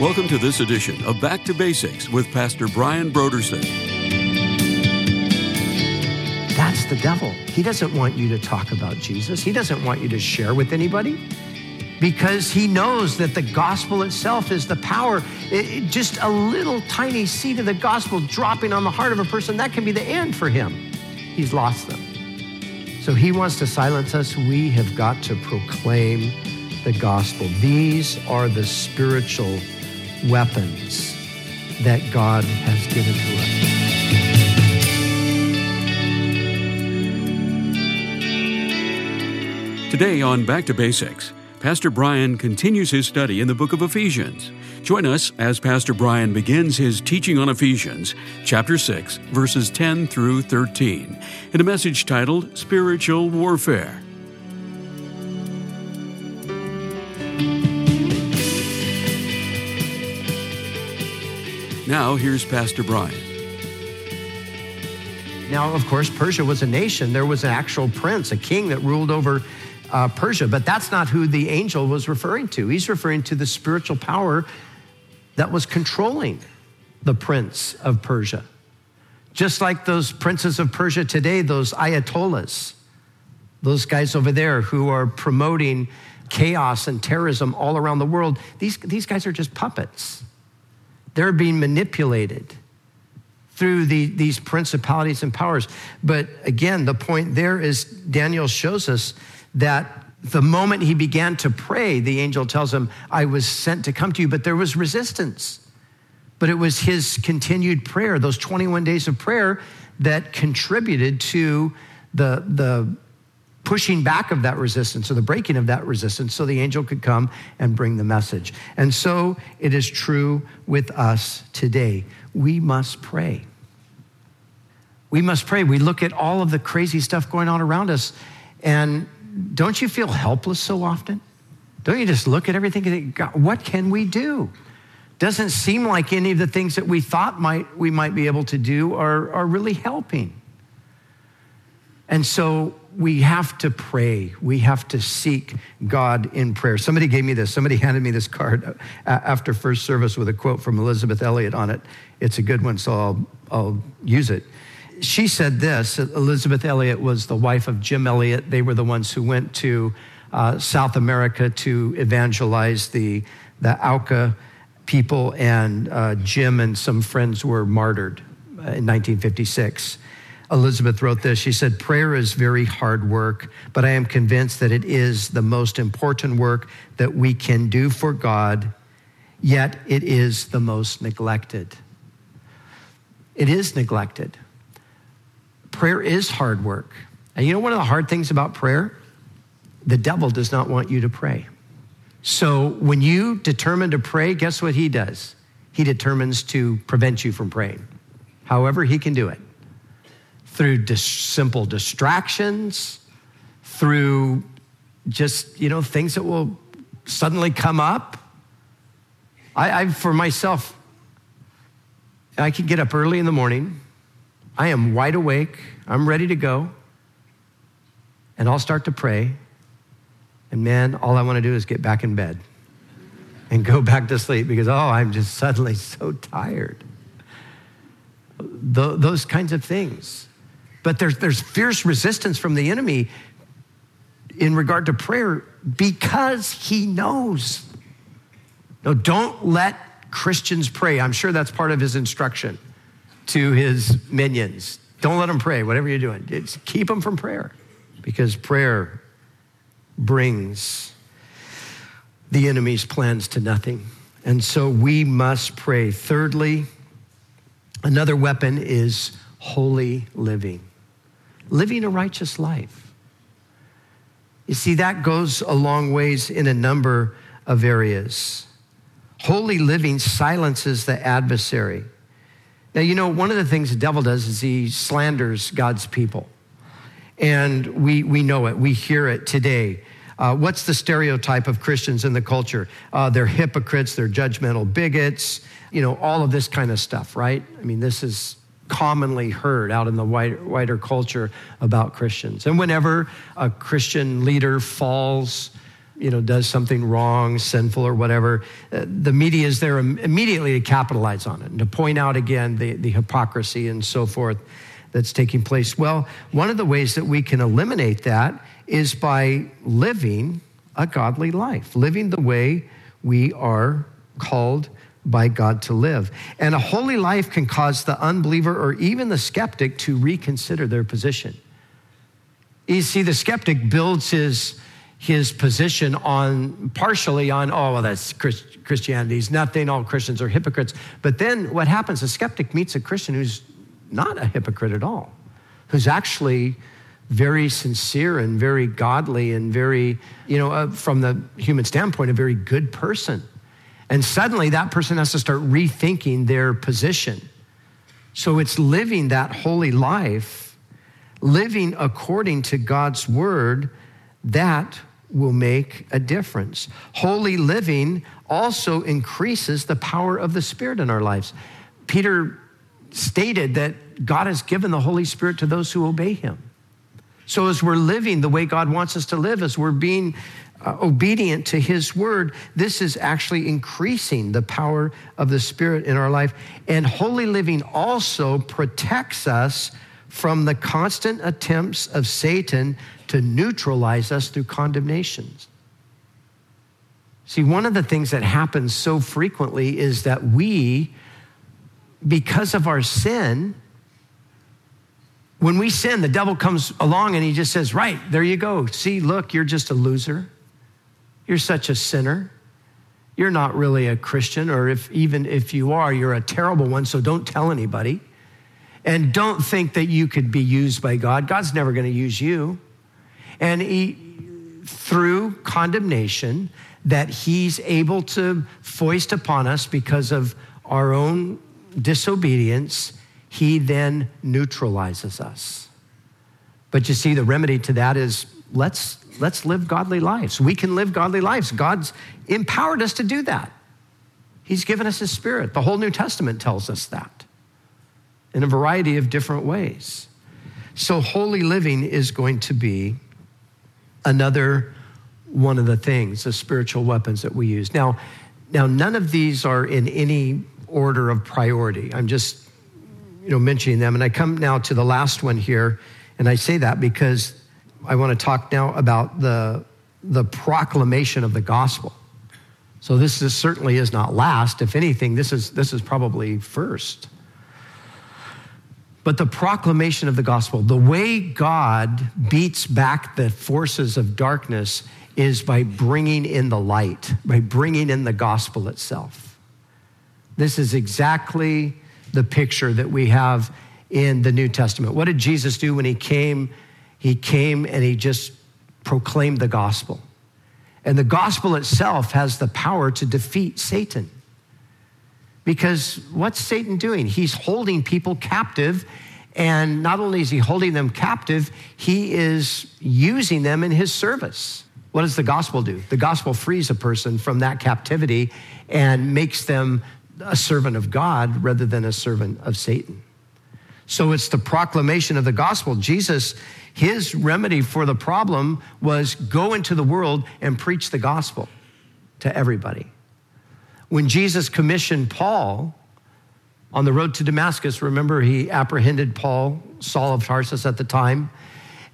Welcome to this edition of Back to Basics with Pastor Brian Broderson. That's the devil. He doesn't want you to talk about Jesus. He doesn't want you to share with anybody because he knows that the gospel itself is the power. It, just a little tiny seed of the gospel dropping on the heart of a person, that can be the end for him. He's lost them. So he wants to silence us. We have got to proclaim the gospel. These are the spiritual weapons that God has given to us. Today on Back to Basics, Pastor Brian continues his study in the book of Ephesians. Join us as Pastor Brian begins his teaching on Ephesians, chapter 6, verses 10 through 13, in a message titled Spiritual Warfare. Now, here's Pastor Brian. Now, of course, Persia was a nation. There was an actual prince, a king that ruled over uh, Persia, but that's not who the angel was referring to. He's referring to the spiritual power that was controlling the prince of Persia. Just like those princes of Persia today, those ayatollahs, those guys over there who are promoting chaos and terrorism all around the world, these, these guys are just puppets. They're being manipulated through the, these principalities and powers. But again, the point there is Daniel shows us that the moment he began to pray, the angel tells him, I was sent to come to you, but there was resistance. But it was his continued prayer, those 21 days of prayer, that contributed to the, the pushing back of that resistance or the breaking of that resistance so the angel could come and bring the message. And so it is true with us today. We must pray. We must pray. We look at all of the crazy stuff going on around us, and don't you feel helpless so often? Don't you just look at everything and think, what can we do? Doesn't seem like any of the things that we thought might, we might be able to do are, are really helping. And so we have to pray. We have to seek God in prayer. Somebody gave me this. Somebody handed me this card after first service with a quote from Elisabeth Elliot on it. It's a good one, so I'll, I'll use it. She said this Elisabeth Elliot was the wife of Jim Elliot. They were the ones who went to uh, South America to evangelize the, the Auca people, and uh, Jim and some friends were martyred uh, in 1956. Elisabeth wrote this. She said, Prayer is very hard work, but I am convinced that it is the most important work that we can do for God, yet it is the most neglected. It is neglected. Prayer is hard work. And you know one of the hard things about prayer? The devil does not want you to pray. So when you determine to pray, guess what he does? He determines to prevent you from praying, however, he can do it through dis- simple distractions, through just, you know, things that will suddenly come up. I, I, for myself, I can get up early in the morning. I am wide awake. I'm ready to go. And I'll start to pray. And man, all I want to do is get back in bed and go back to sleep because, oh, I'm just suddenly so tired. Th- those kinds of things. But there's, there's fierce resistance from the enemy in regard to prayer because he knows. No, don't let Christians pray. I'm sure that's part of his instruction to his minions. Don't let them pray, whatever you're doing. It's keep them from prayer because prayer brings the enemy's plans to nothing. And so we must pray. Thirdly, another weapon is holy living living a righteous life. You see, that goes a long ways in a number of areas. Holy living silences the adversary. Now, you know, one of the things the devil does is he slanders God's people. And we, we know it, we hear it today. Uh, what's the stereotype of Christians in the culture? Uh, they're hypocrites, they're judgmental bigots, you know, all of this kind of stuff, right? I mean, this is commonly heard out in the wider, culture about Christians. And whenever a Christian leader falls, you know, does something wrong, sinful, or whatever, uh, the media is there immediately to capitalize on it and to point out again the, the hypocrisy and so forth that's taking place. Well, one of the ways that we can eliminate that is by living a godly life, living the way we are called by God to live. And a holy life can cause the unbeliever or even the skeptic to reconsider their position. You see, the skeptic builds his, his position on partially on, oh, well, that's Christ, Christianity is nothing, all Christians are hypocrites. But then what happens? A skeptic meets a Christian who's not a hypocrite at all, who's actually very sincere and very godly and very, you know, uh, from the human standpoint, a very good person. And suddenly that person has to start rethinking their position. So it's living that holy life, living according to God's word, that will make a difference. Holy living also increases the power of the Spirit in our lives. Peter stated that God has given the Holy Spirit to those who obey him. So, as we're living the way God wants us to live, as we're being uh, obedient to his word, this is actually increasing the power of the Spirit in our life. And holy living also protects us from the constant attempts of Satan to neutralize us through condemnations. See, one of the things that happens so frequently is that we, because of our sin, when we sin, the devil comes along and he just says, Right, there you go. See, look, you're just a loser. You're such a sinner. You're not really a Christian, or if even if you are, you're a terrible one, so don't tell anybody. And don't think that you could be used by God. God's never going to use you. And he, through condemnation that he's able to foist upon us because of our own disobedience, he then neutralizes us. But you see, the remedy to that is let's let's live godly lives. We can live godly lives. God's empowered us to do that. He's given us His Spirit. The whole New Testament tells us that in a variety of different ways. So, holy living is going to be another one of the things, the spiritual weapons that we use. Now, now none of these are in any order of priority. I'm just, you know, mentioning them. And I come now to the last one here, and I say that because I want to talk now about the, the proclamation of the gospel. So this is, certainly is not last. If anything, this is, this is probably first. But the proclamation of the gospel, the way God beats back the forces of darkness is by bringing in the light, by bringing in the gospel itself. This is exactly the picture that we have in the New Testament. What did Jesus do when he came he came and he just proclaimed the gospel. And the gospel itself has the power to defeat Satan. Because what's Satan doing? He's holding people captive. And not only is he holding them captive, he is using them in his service. What does the gospel do? The gospel frees a person from that captivity and makes them a servant of God rather than a servant of Satan. So it's the proclamation of the gospel. Jesus his remedy for the problem was go into the world and preach the gospel to everybody. When Jesus commissioned Paul on the road to Damascus, remember he apprehended Paul, Saul of Tarsus at the time,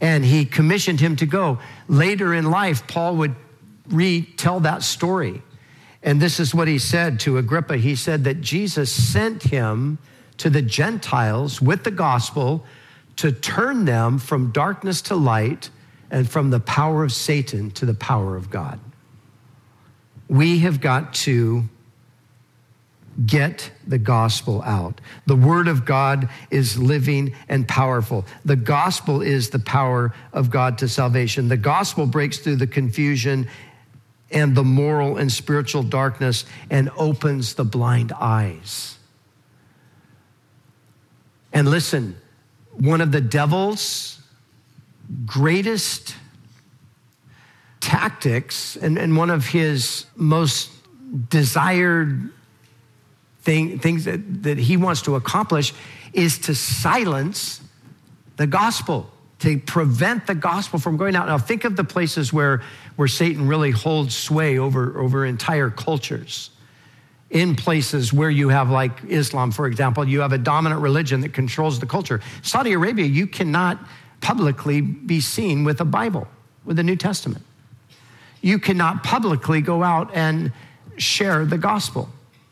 and he commissioned him to go. Later in life, Paul would retell that story. And this is what he said to Agrippa. He said that Jesus sent him to the Gentiles with the gospel to turn them from darkness to light and from the power of Satan to the power of God. We have got to get the gospel out. The word of God is living and powerful. The gospel is the power of God to salvation. The gospel breaks through the confusion and the moral and spiritual darkness and opens the blind eyes. And listen, one of the devil's greatest tactics and, and one of his most desired thing, things that, that he wants to accomplish is to silence the gospel, to prevent the gospel from going out. Now, think of the places where, where Satan really holds sway over, over entire cultures. In places where you have, like Islam, for example, you have a dominant religion that controls the culture. Saudi Arabia, you cannot publicly be seen with a Bible, with the New Testament. You cannot publicly go out and share the gospel,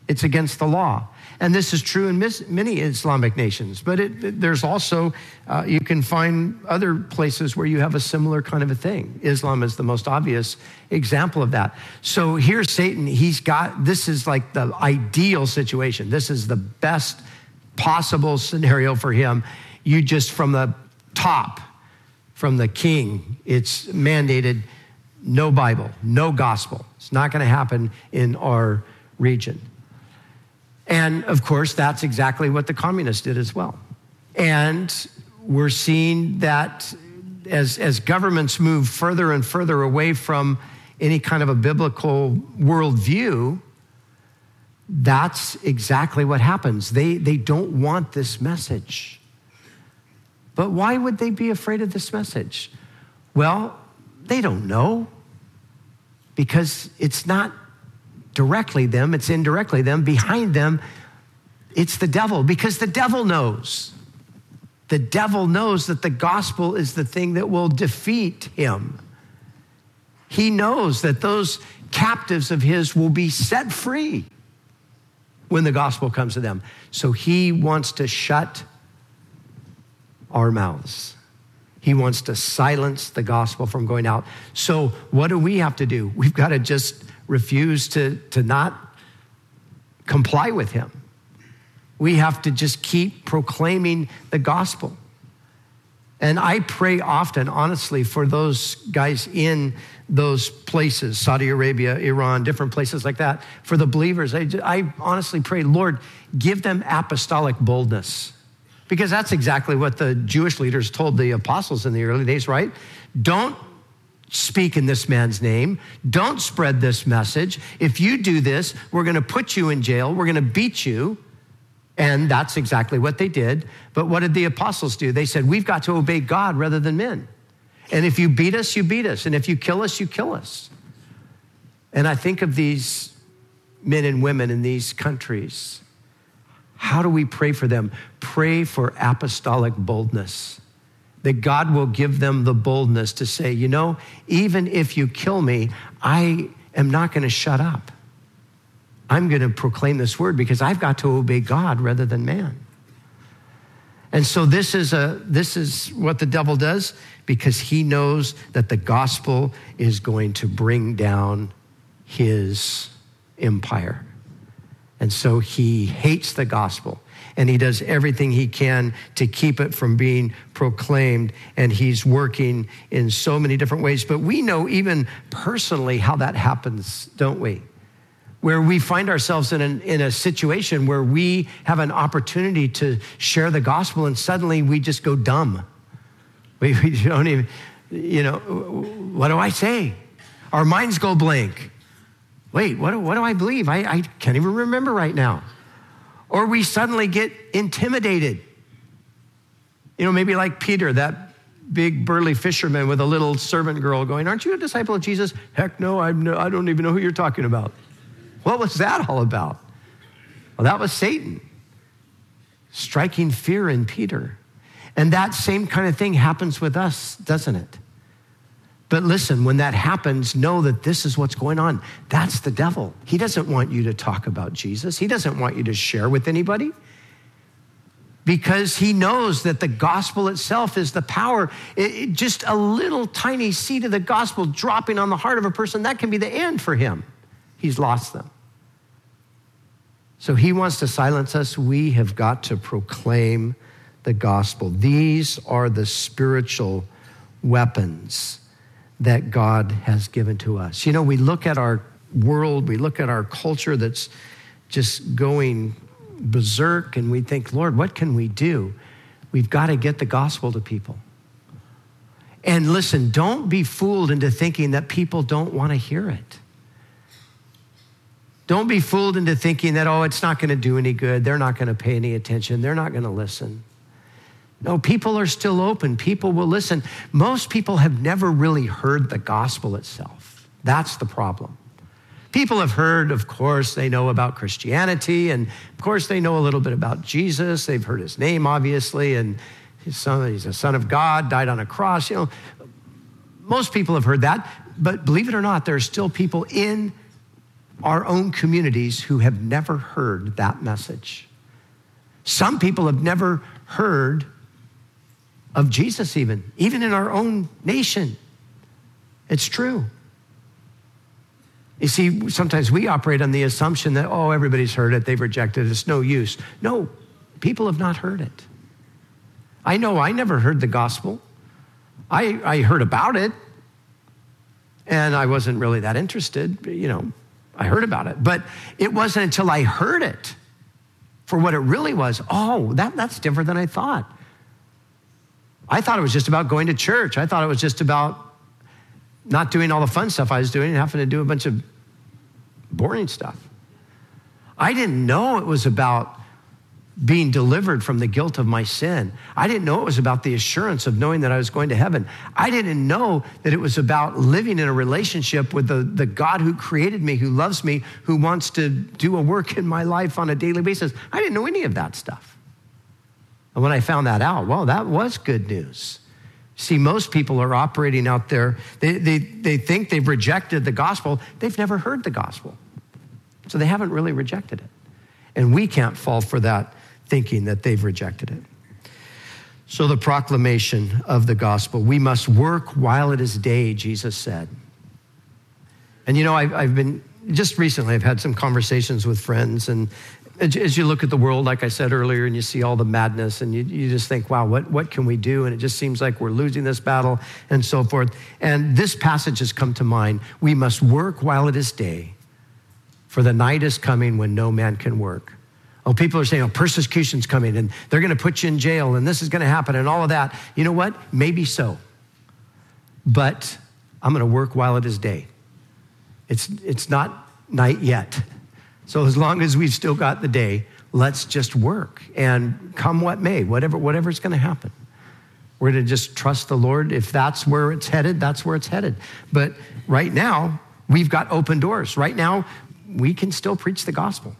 it's against the law. And this is true in many Islamic nations. But it, there's also, uh, you can find other places where you have a similar kind of a thing. Islam is the most obvious example of that. So here's Satan. He's got, this is like the ideal situation. This is the best possible scenario for him. You just from the top, from the king, it's mandated no Bible, no gospel. It's not going to happen in our region. And of course, that's exactly what the communists did as well. And we're seeing that as, as governments move further and further away from any kind of a biblical worldview, that's exactly what happens. They, they don't want this message. But why would they be afraid of this message? Well, they don't know because it's not directly them, it's indirectly them. Behind them, it's the devil because the devil knows. The devil knows that the gospel is the thing that will defeat him. He knows that those captives of his will be set free when the gospel comes to them. So he wants to shut our mouths. He wants to silence the gospel from going out. So, what do we have to do? We've got to just refuse to, to not comply with him. We have to just keep proclaiming the gospel. And I pray often, honestly, for those guys in those places, Saudi Arabia, Iran, different places like that, for the believers. I, I honestly pray, Lord, give them apostolic boldness. Because that's exactly what the Jewish leaders told the apostles in the early days, right? Don't speak in this man's name. Don't spread this message. If you do this, we're going to put you in jail. We're going to beat you. And that's exactly what they did. But what did the apostles do? They said, We've got to obey God rather than men. And if you beat us, you beat us. And if you kill us, you kill us. And I think of these men and women in these countries. How do we pray for them? Pray for apostolic boldness that God will give them the boldness to say, you know, even if you kill me, I am not going to shut up. I'm going to proclaim this word because I've got to obey God rather than man. And so this is a this is what the devil does because he knows that the gospel is going to bring down his empire. And so he hates the gospel and he does everything he can to keep it from being proclaimed. And he's working in so many different ways. But we know even personally how that happens, don't we? Where we find ourselves in, an, in a situation where we have an opportunity to share the gospel and suddenly we just go dumb. We, we don't even, you know, what do I say? Our minds go blank. Wait, what, what do I believe? I, I can't even remember right now or we suddenly get intimidated. You know, maybe like Peter, that big burly fisherman with a little servant girl going, Aren't you a disciple of Jesus? Heck no, I'm no I don't even know who you're talking about. What was that all about? Well, that was Satan striking fear in Peter. And that same kind of thing happens with us, doesn't it? But listen, when that happens, know that this is what's going on. That's the devil. He doesn't want you to talk about Jesus, he doesn't want you to share with anybody because he knows that the gospel itself is the power. It, it, just a little tiny seed of the gospel dropping on the heart of a person, that can be the end for him. He's lost them. So he wants to silence us. We have got to proclaim the gospel. These are the spiritual weapons that God has given to us. You know, we look at our world, we look at our culture that's just going berserk, and we think, Lord, what can we do? We've got to get the gospel to people. And listen, don't be fooled into thinking that people don't want to hear it. Don't be fooled into thinking that, oh, it's not going to do any good. They're not going to pay any attention. They're not going to listen. No, people are still open. People will listen. Most people have never really heard the gospel itself. That's the problem. People have heard, of course, they know about Christianity, and of course, they know a little bit about Jesus. They've heard his name, obviously, and his son, he's a son of God, died on a cross. You know, most people have heard that, but believe it or not, there are still people in our own communities who have never heard that message. Some people have never heard of Jesus, even, even in our own nation. It's true. You see, sometimes we operate on the assumption that, oh, everybody's heard it, they've rejected it, it's no use. No, people have not heard it. I know I never heard the gospel. I, I heard about it, and I wasn't really that interested. You know, I heard about it. But it wasn't until I heard it for what it really was. Oh, that, that's different than I thought. I thought it was just about going to church. I thought it was just about not doing all the fun stuff I was doing and having to do a bunch of boring stuff. I didn't know it was about being delivered from the guilt of my sin. I didn't know it was about the assurance of knowing that I was going to heaven. I didn't know that it was about living in a relationship with the, the God who created me, who loves me, who wants to do a work in my life on a daily basis. I didn't know any of that stuff. And when I found that out, well, that was good news. See, most people are operating out there, they, they, they think they've rejected the gospel. They've never heard the gospel. So they haven't really rejected it. And we can't fall for that thinking that they've rejected it. So, the proclamation of the gospel we must work while it is day, Jesus said. And you know, I've, I've been just recently, I've had some conversations with friends, and as you look at the world, like I said earlier, and you see all the madness, and you, you just think, wow, what, what can we do? And it just seems like we're losing this battle, and so forth. And this passage has come to mind. We must work while it is day, for the night is coming when no man can work. Oh, people are saying, oh, persecution's coming, and they're going to put you in jail, and this is going to happen, and all of that. You know what? Maybe so. But I'm going to work while it is day. It's, it's not night yet. So as long as we've still got the day, let's just work and come what may, whatever whatever's going to happen. We're going to just trust the Lord. If that's where it's headed, that's where it's headed. But right now, we've got open doors. Right now, we can still preach the gospel.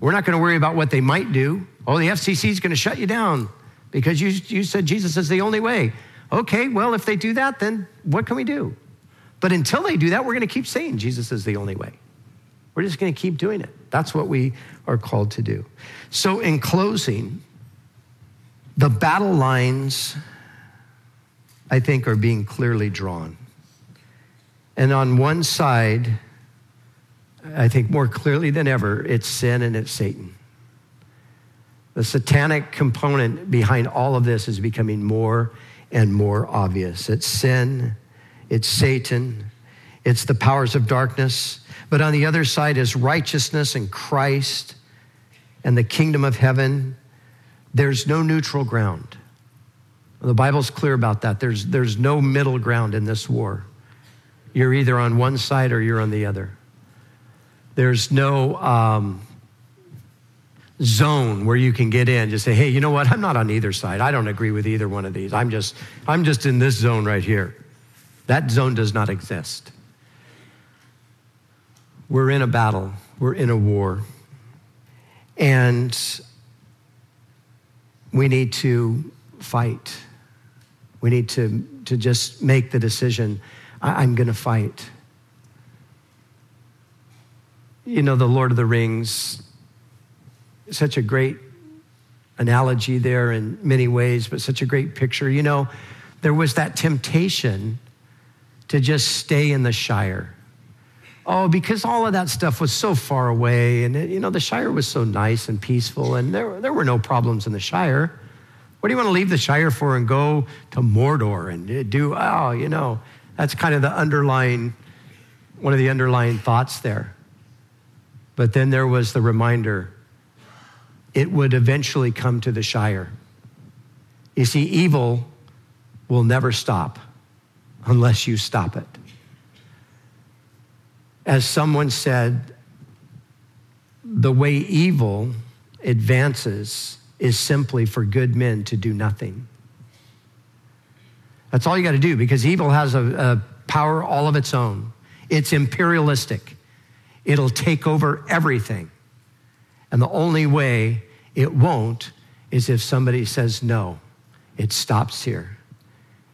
We're not going to worry about what they might do. Oh, the FCC is going to shut you down because you, you said Jesus is the only way. Okay, well, if they do that, then what can we do? But until they do that, we're going to keep saying Jesus is the only way. We're just going to keep doing it. That's what we are called to do. So, in closing, the battle lines, I think, are being clearly drawn. And on one side, I think more clearly than ever, it's sin and it's Satan. The satanic component behind all of this is becoming more and more obvious. It's sin, it's Satan, it's the powers of darkness, but on the other side is righteousness and Christ and the kingdom of heaven. There's no neutral ground. The Bible's clear about that. There's, there's no middle ground in this war. You're either on one side or you're on the other. There's no um, zone where you can get in. Just say, hey, you know what? I'm not on either side. I don't agree with either one of these. I'm just, I'm just in this zone right here. That zone does not exist. We're in a battle, we're in a war. And we need to fight. We need to, to just make the decision I, am going to fight. You know, the Lord of the Rings, such a great analogy there in many ways, but such a great picture. You know, there was that temptation to just stay in the Shire Oh, because all of that stuff was so far away. And, you know, the Shire was so nice and peaceful, and there, there were no problems in the Shire. What do you want to leave the Shire for and go to Mordor and uh, do, oh, you know, that's kind of the underlying, one of the underlying thoughts there. But then there was the reminder it would eventually come to the Shire. You see, evil will never stop unless you stop it. As someone said, the way evil advances is simply for good men to do nothing. That's all you got to do because evil has a, a power all of its own. It's imperialistic, it'll take over everything. And the only way it won't is if somebody says no, it stops here.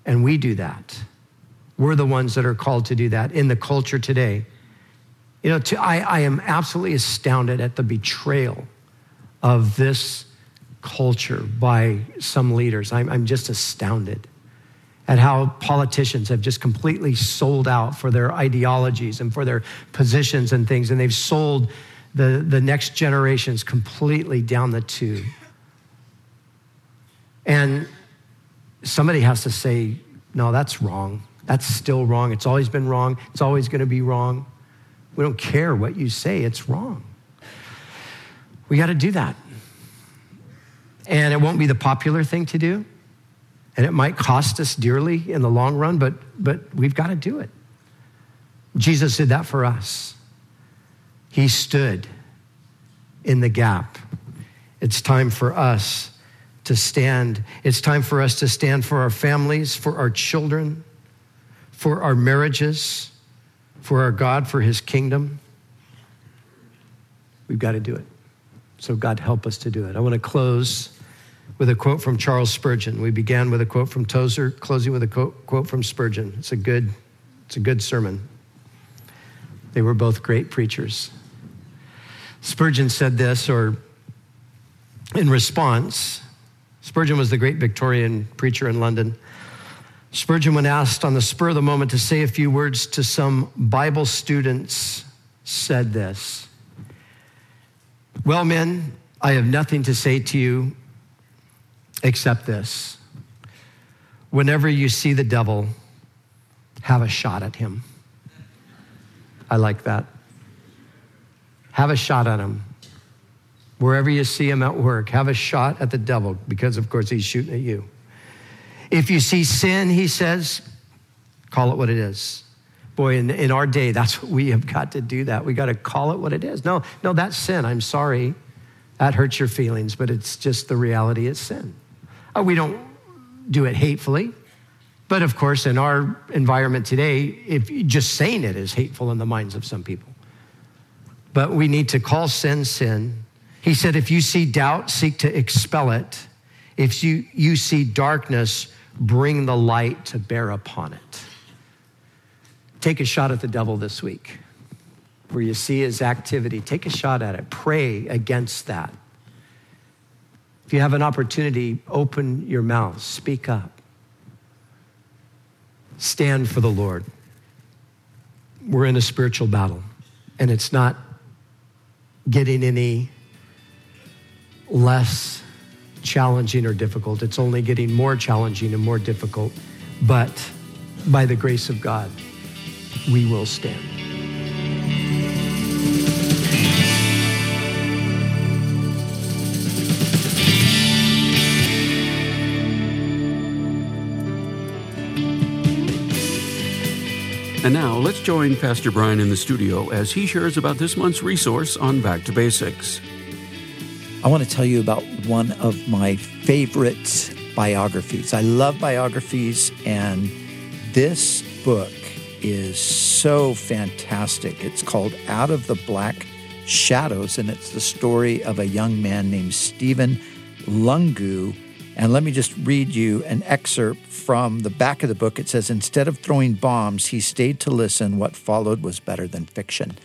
And we do that. We're the ones that are called to do that in the culture today. You know, to, I, I am absolutely astounded at the betrayal of this culture by some leaders. I'm, I'm just astounded at how politicians have just completely sold out for their ideologies and for their positions and things, and they've sold the, the next generations completely down the tube. And somebody has to say, no, that's wrong. That's still wrong. It's always been wrong. It's always going to be wrong. We don't care what you say, it's wrong. We got to do that. And it won't be the popular thing to do. And it might cost us dearly in the long run, but, but we've got to do it. Jesus did that for us. He stood in the gap. It's time for us to stand. It's time for us to stand for our families, for our children, for our marriages, for our God, for his kingdom. We've got to do it. So, God, help us to do it. I want to close with a quote from Charles Spurgeon. We began with a quote from Tozer, closing with a quote, from Spurgeon. It's a good, it's a good sermon. They were both great preachers. Spurgeon said this, or in response, Spurgeon was the great Victorian preacher in London. Spurgeon, when asked on the spur of the moment to say a few words to some Bible students, said this Well, men, I have nothing to say to you except this. Whenever you see the devil, have a shot at him. I like that. Have a shot at him. Wherever you see him at work, have a shot at the devil because, of course, he's shooting at you. If you see sin, he says, call it what it is. Boy, in, in our day, that's what we have got to do that. We got to call it what it is. No, no, that's sin. I'm sorry. That hurts your feelings, but it's just the reality it's sin. Uh, we don't do it hatefully. But of course, in our environment today, if just saying it is hateful in the minds of some people. But we need to call sin sin. He said, if you see doubt, seek to expel it. If you, you see darkness, bring the light to bear upon it. Take a shot at the devil this week. Where you see his activity, take a shot at it. Pray against that. If you have an opportunity, open your mouth, speak up. Stand for the Lord. We're in a spiritual battle, and it's not getting any less challenging or difficult. It's only getting more challenging and more difficult. But by the grace of God, we will stand. And now let's join Pastor Brian in the studio as he shares about this month's resource on Back to Basics. I want to tell you about one of my favorite biographies. I love biographies, and this book is so fantastic. It's called Out of the Black Shadows, and it's the story of a young man named Stephen Lungu and let me just read you an excerpt from the back of the book. It says, Instead of throwing bombs, he stayed to listen. What followed was better than fiction.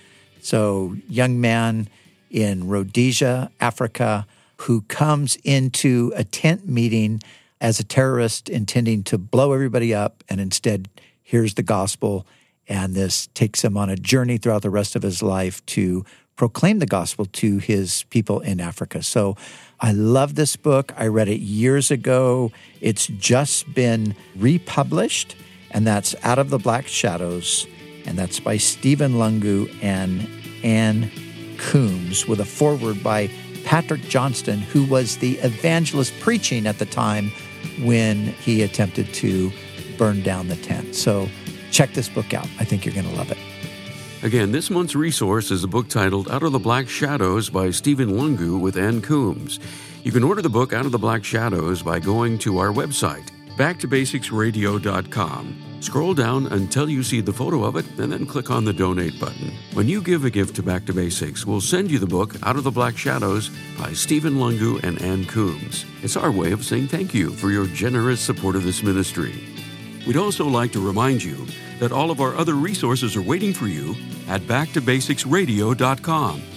So, young man in Rhodesia, Africa, who comes into a tent meeting as a terrorist intending to blow everybody up, and instead hears the gospel. And this takes him on a journey throughout the rest of his life to proclaim the gospel to his people in Africa. So, I love this book. I read it years ago. It's just been republished, and that's Out of the Black Shadows, and that's by Stephen Lungu and Ann Coombs, with a foreword by Patrick Johnston, who was the evangelist preaching at the time when he attempted to burn down the tent. So check this book out. I think you're going to love it. Again, this month's resource is a book titled Out of the Black Shadows by Stephen Lungu with Ann Coombs. You can order the book Out of the Black Shadows by going to our website, backtobasicsradio.com. Scroll down until you see the photo of it and then click on the donate button. When you give a gift to Back to Basics, we'll send you the book Out of the Black Shadows by Stephen Lungu and Ann Coombs. It's our way of saying thank you for your generous support of this ministry. We'd also like to remind you that all of our other resources are waiting for you at backtobasicsradio.com